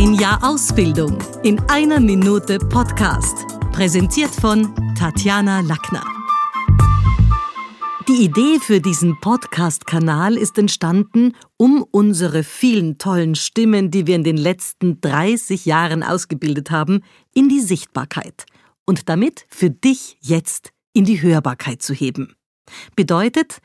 Ein Jahr Ausbildung in einer Minute Podcast. Präsentiert von Tatjana Lackner. Die Idee für diesen Podcast-Kanal ist entstanden, um unsere vielen tollen Stimmen, die wir in den letzten 30 Jahren ausgebildet haben, in die Sichtbarkeit und damit für dich jetzt in die Hörbarkeit zu heben. Bedeutet,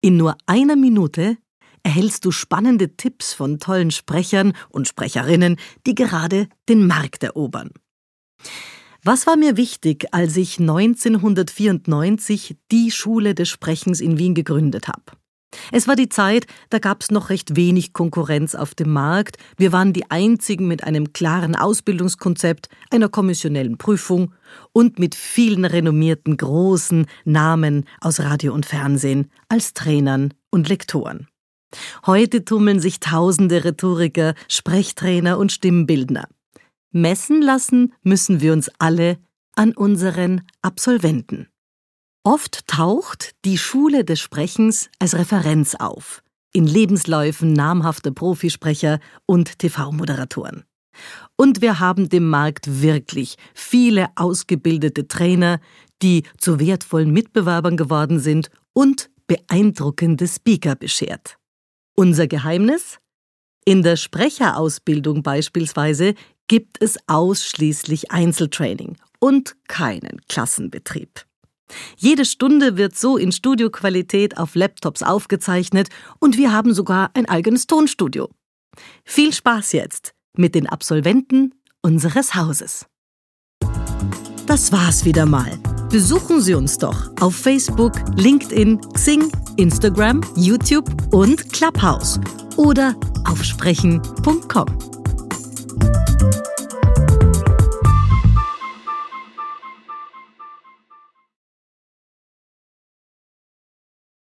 in nur einer Minute erhältst du spannende Tipps von tollen Sprechern und Sprecherinnen, die gerade den Markt erobern. Was war mir wichtig, als ich 1994 die Schule des Sprechens in Wien gegründet habe? Es war die Zeit, da gab es noch recht wenig Konkurrenz auf dem Markt. Wir waren die einzigen mit einem klaren Ausbildungskonzept, einer kommissionellen Prüfung und mit vielen renommierten großen Namen aus Radio und Fernsehen als Trainern und Lektoren. Heute tummeln sich tausende Rhetoriker, Sprechtrainer und Stimmbildner. Messen lassen müssen wir uns alle an unseren Absolventen. Oft taucht die Schule des Sprechens als Referenz auf, in Lebensläufen namhafter Profisprecher und TV-Moderatoren. Und wir haben dem Markt wirklich viele ausgebildete Trainer, die zu wertvollen Mitbewerbern geworden sind und beeindruckende Speaker beschert. Unser Geheimnis? In der Sprecherausbildung beispielsweise gibt es ausschließlich Einzeltraining und keinen Klassenbetrieb. Jede Stunde wird so in Studioqualität auf Laptops aufgezeichnet und wir haben sogar ein eigenes Tonstudio. Viel Spaß jetzt mit den Absolventen unseres Hauses. Das war's wieder mal. Besuchen Sie uns doch auf Facebook, LinkedIn, Xing, Instagram, YouTube und Clubhouse oder auf sprechen.com.